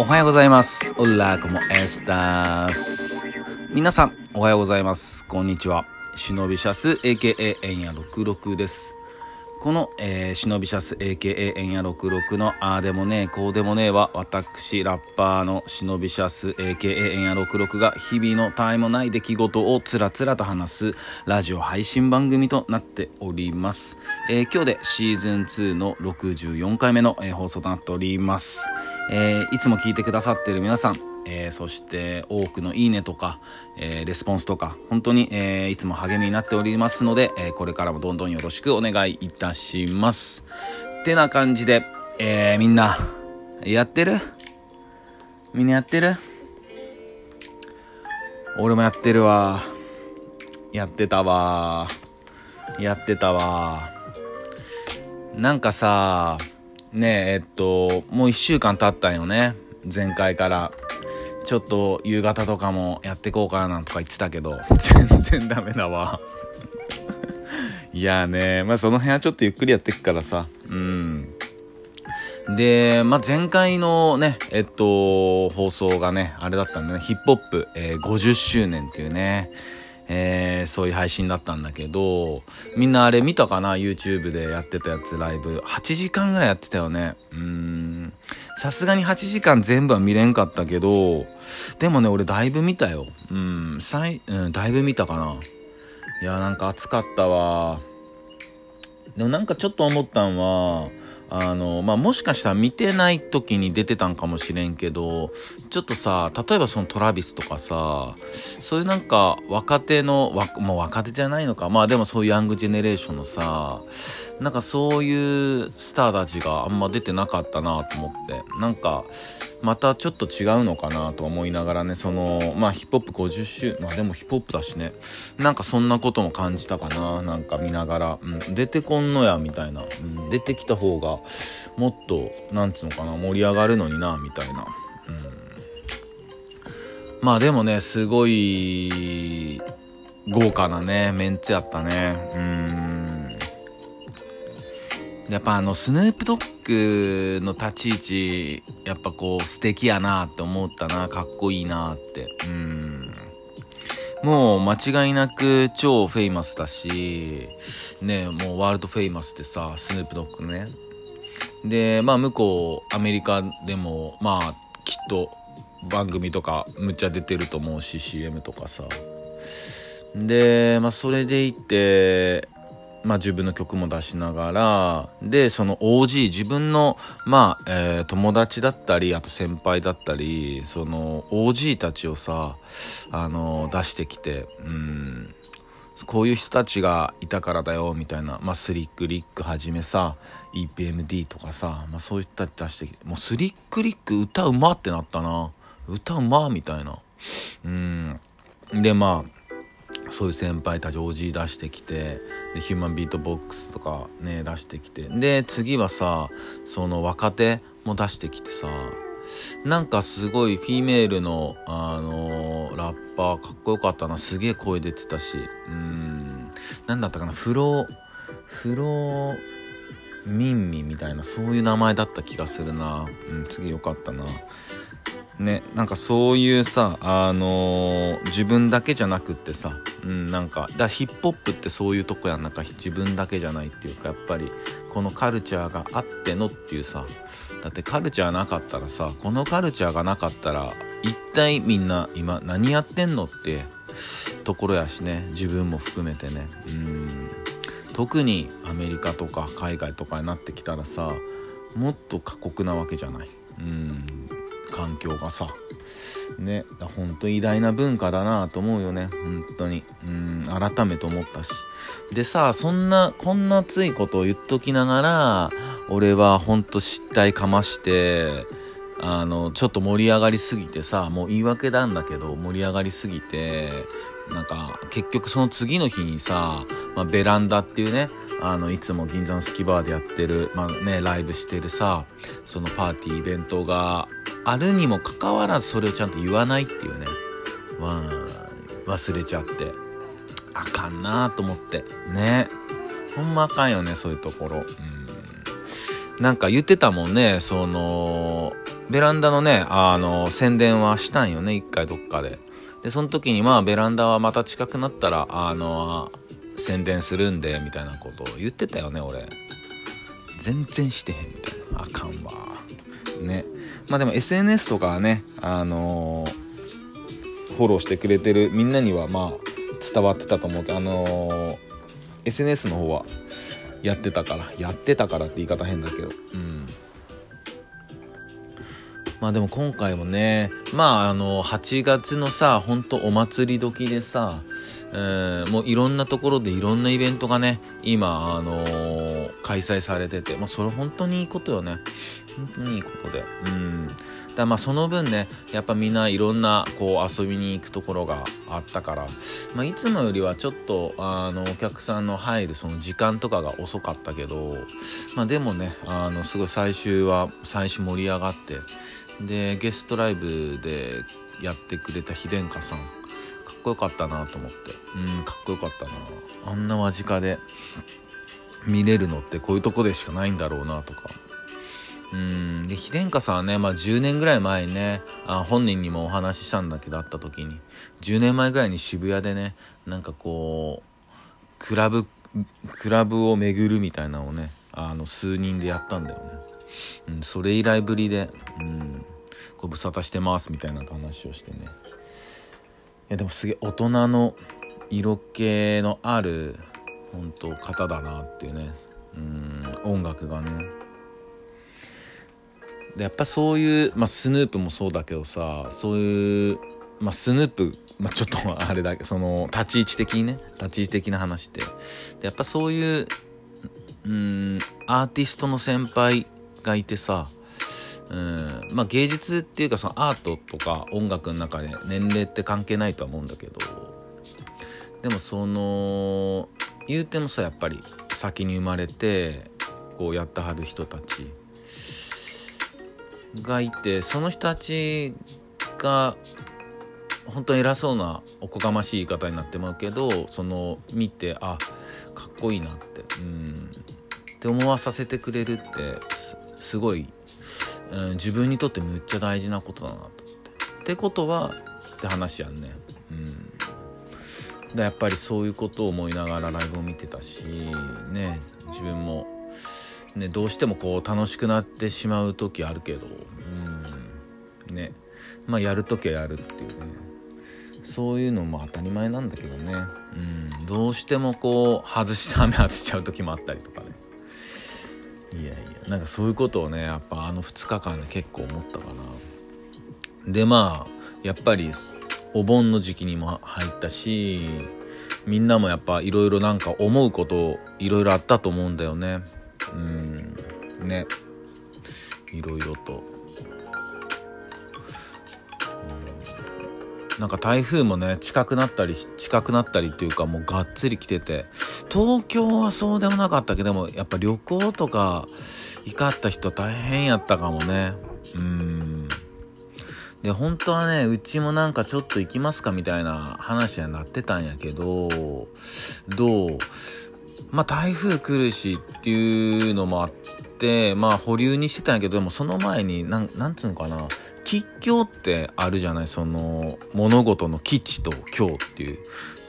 おはようございます。オラコモエスタース。皆さん、おはようございます。こんにちは。忍びシャス AKA エンヤ66です。この、えー、忍びシャス AKA エンヤ66のあーでもねえこうでもねえは私ラッパーの忍びシャス AKA エンヤ66が日々のタイもない出来事をつらつらと話すラジオ配信番組となっております、えー今日でシーズン2の64回目の、えー放送となっております、えーいつも聞いてくださっている皆さんえーそして多くのいいねとか、えーレスポンスとか本当に、えーいつも励みになっておりますので、えーこれからもどんどんよろしくお願いいたします。ってな感じで、えーみんなやってる？みんなやってる？俺もやってるわ。やってたわ。やってたわ。なんかさねええっともう一週間経ったんよね。前回から。ちょっと夕方とかもやってこうかななんとか言ってたけど 全然ダメだわ いやねまあその辺はちょっとゆっくりやってくからさうんで、まあ、前回のね、えっと、放送がね、あれだったんでね、ヒップホップ、えー50周年っていうね、えーそういう配信だったんだけど、みんなあれ見たかな ?YouTube でやってたやつライブ。8時間ぐらいやってたよね。うん。さすがに8時間全部は見れんかったけど、でもね、俺だいぶ見たよ。うん、さい、うん、だいぶ見たかな。いや、なんか暑かったわ。でもなんかちょっと思ったんは、あの、まあ、もしかしたら見てない時に出てたんかもしれんけど、ちょっとさ、例えばそのトラビスとかさ、そういうなんか若手の、わもう若手じゃないのか、まあでもそういうヤングジェネレーションのさ、なんかそういうスターたちがあんま出てなかったなと思って、なんか、またちょっと違うのかなと思いながらね、その、まあヒップホップ50周、まあでもヒップホップだしね、なんかそんなことも感じたかな、なんか見ながら、うん、出てこんのや、みたいな、うん、出てきた方が、もっと、なんつうのかな、盛り上がるのにな、みたいな。うん、まあでもね、すごい、豪華なね、メンツやったね。うん。やっぱあの、スヌープドッグの立ち位置、やっぱこう、素敵やなって思ったな、かっこいいなって。うん。もう間違いなく超 famous だし、ね、もう world famous でさ、スヌープドッグね。で、まあ向こう、アメリカでも、まあ、きっと番組とかむっちゃ出てると思うし、CM とかさ。で、まあそれでいって、まあ自分の曲も出しながら、で、その OG、自分の、まあ、えー友達だったり、あと先輩だったり、その OG たちをさ、あの、出してきて、うん、こういう人たちがいたからだよ、みたいな。まあスリックリックはじめさ、EPMD とかさ、まあそういった出してきて、もうスリックリック歌うまってなったな。歌うまみたいな。うん。で、まあ、そういう先輩たち OG 出してきてでヒューマンビートボックスとかね出してきてで次はさその若手も出してきてさなんかすごいフィメールの、あのーラッパーかっこよかったなすげえ声出てたしうんなんだったかなフローフローミンミみたいなそういう名前だった気がするな。うん次よかったな。ね、なんかそういうさ、あのー自分だけじゃなくってさ、うん、なんか、だかヒップホップってそういうとこやんなんか自分だけじゃないっていうか、やっぱり、このカルチャーがあってのっていうさ、だってカルチャーなかったらさ、このカルチャーがなかったら、一体みんな今何やってんのってところやしね、自分も含めてね、うん。特にアメリカとか海外とかになってきたらさ、もっと過酷なわけじゃない。うん。環境がさ。ね本当偉大な文化だなと思うよね。本当に。うん改めて思ったし。でさそんなこんなついことを言っときながら俺は本当失態かましてあのちょっと盛り上がりすぎてさもう言い訳なんだけど盛り上がりすぎてなんか結局その次の日にさ、まあ、ベランダっていうねあのいつも銀座のスキバーでやってる、まあね、ライブしてるさそのパーティーイベントがあるにもかかわらずそれをちゃんと言わないっていうねわ忘れちゃってあかんなと思ってねほんまあかんよねそういうところうんなんか言ってたもんねそのベランダのね、あの、宣伝はしたんよね、一回どっかで。で、その時にまあベランダはまた近くなったら、あの、宣伝するんで、みたいなことを言ってたよね、俺。全然してへんみたいな。あかんわ。ね。まあでも SNS とかはね、あのー、フォローしてくれてるみんなにはまあ伝わってたと思うけど、あのー、SNS の方はやってたから、やってたからって言い方変だけど、うん。まあでも今回もね、まああの、8月のさ、ほんとお祭り時でさ、えー、もういろんなところでいろんなイベントがね、今、あのー、開催されてて、まあそれ本当にいいことよね。本当にいいことで。うん。だまあその分ね、やっぱみんないろんなこう遊びに行くところがあったから、まあいつもよりはちょっとあのお客さんの入るその時間とかが遅かったけど、まあでもね、あのすごい最終は最初盛り上がって、でゲストライブでやってくれた秘伝家さんかっこよかったなと思ってうんかっこよかったなあんな間近で見れるのってこういうとこでしかないんだろうなとか。うん。で秘伝家さんはね、まあ、10年ぐらい前にねあ本人にもお話ししたんだけど会った時に。10年前ぐらいに渋谷でねなんかこうクラブクラブを巡るみたいなのをねあの数人でやったんだよね、うん、それ以来ぶりで、うん、ご無沙汰してますみたいな話をしてね。いやでもすげえ大人の色気のある本当方だなっていうね。うん音楽がね。でやっぱそういう、まあ、スヌープもそうだけどさそういう、まあ、スヌープ、まあ、ちょっと あれだけその立ち位置的にね立ち位置的な話って。でやっぱそういううんアーティストの先輩がいてさうんまあ芸術っていうかそのアートとか音楽の中で年齢って関係ないとは思うんだけどでもその言うてもさやっぱり先に生まれてこうやってはる人たちがいてその人たちが本当に偉そうなおこがましい言い方になってまうけどその見てあかっこいいなってうんって思わさせてくれるってすごいうん、自分にとってむっちゃ大事なことだなと思って。ってことはって話やんね。うん。やっぱりそういうことを思いながらライブを見てたしね自分も、ね、どうしてもこう楽しくなってしまう時あるけど、うん、ねまあやる時はやるっていうね。そういうのも当たり前なんだけどね、うん、どうしてもこう外した目外しちゃう時もあったりとかね。いやいやなんかそういうことをねやっぱあの2日間で結構思ったかな。でまあやっぱりお盆の時期にも入ったしみんなもやっぱいろいろなんか思うこといろいろあったと思うんだよね。うん。ね。いろいろと。なんか台風もね近くなったり近くなったりっていうかもうがっつり来てて。東京はそうでもなかったけどもやっぱ旅行とか行かった人大変やったかもね。うん。で本当はねうちもなんかちょっと行きますかみたいな話にはなってたんやけどどう？まあ台風来るしっていうのもあってまあ保留にしてたんやけどでもその前になんなんていうのかな。吉凶ってあるじゃないその物事の吉と凶っていう。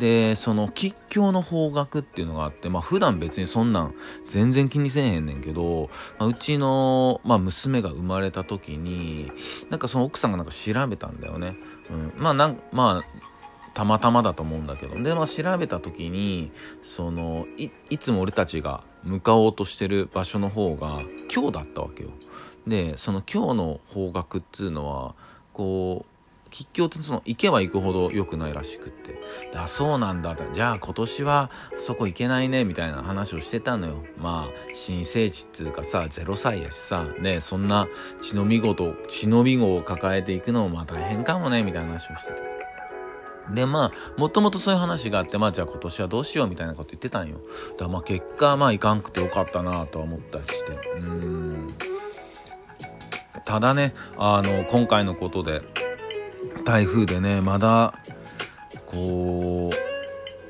でその吉凶の方角っていうのがあってまあ普段別にそんなん全然気にせえへんねんけど、まあ、うちの、まあ、娘が生まれた時になんかその奥さんがなんか調べたんだよね、うん、まあなんまあたまたまだと思うんだけど。でまあ調べた時にそのいいつも俺たちが向かおうとしてる場所の方が今日だったわけよ。でその今日の方角っつうのはこう吉祥ってその行けば行くほど良くないらしくってあそうなんだじゃあ今年はそこ行けないねみたいな話をしてたのよまあ新生児っつうかさ0歳やしさねそんな血のみごと血のみごを抱えていくのもまあ大変かもねみたいな話をしててで、まあ、もともとそういう話があって、まあ、じゃあ今年はどうしようみたいなこと言ってたんよ。だからまあ、結果、まあ、いかんくてよかったなとは思ったりして。うん。ただねあの今回のことで台風でねまだこう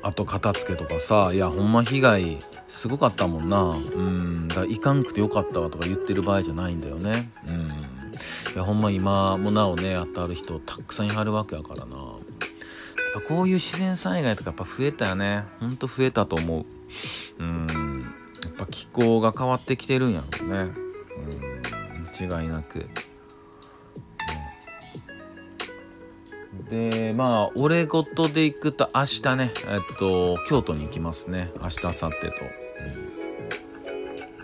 あと片付けとかさいやほんま被害すごかったもんな。うんだからいかんくてよかったわとか言ってる場合じゃないんだよね。うん。いやほんま今もなおね当たる人たくさんいはるわけやからな。やっぱこういう自然災害とかやっぱ増えたよね。ほんと増えたと思う。うん。やっぱ気候が変わってきてるんやろうね。間違いなく。ね。でまあ俺ごとで行くと明日ねえっと京都に行きますね。明日明後日と、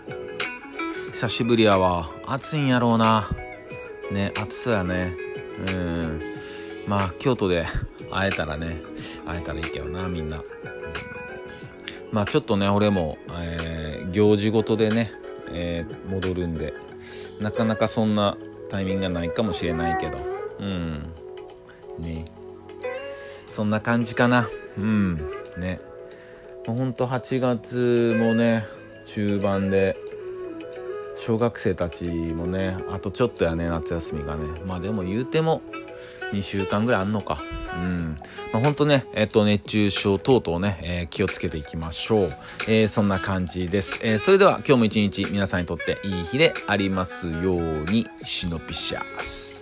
うん、久しぶりやわ。暑いんやろうな。ね暑そうやね。うん。まあ京都で会えたらね会えたらいいけどなみんな、うん、まあちょっとね俺も、えー、行事ごとでね、えー、戻るんで。なかなかそんなタイミングがないかもしれないけど。うん。ね。そんな感じかな。うん。ね。ほんと8月もね中盤で小学生たちもねあとちょっとやね夏休みがね。まあでも言うても2週間ぐらいあんのか。うん。まあ、ほんとねえっと熱中症等々ね、えー、気をつけていきましょう、えー、そんな感じです、えー、それでは今日も一日皆さんにとっていい日でありますようにシノピシャス。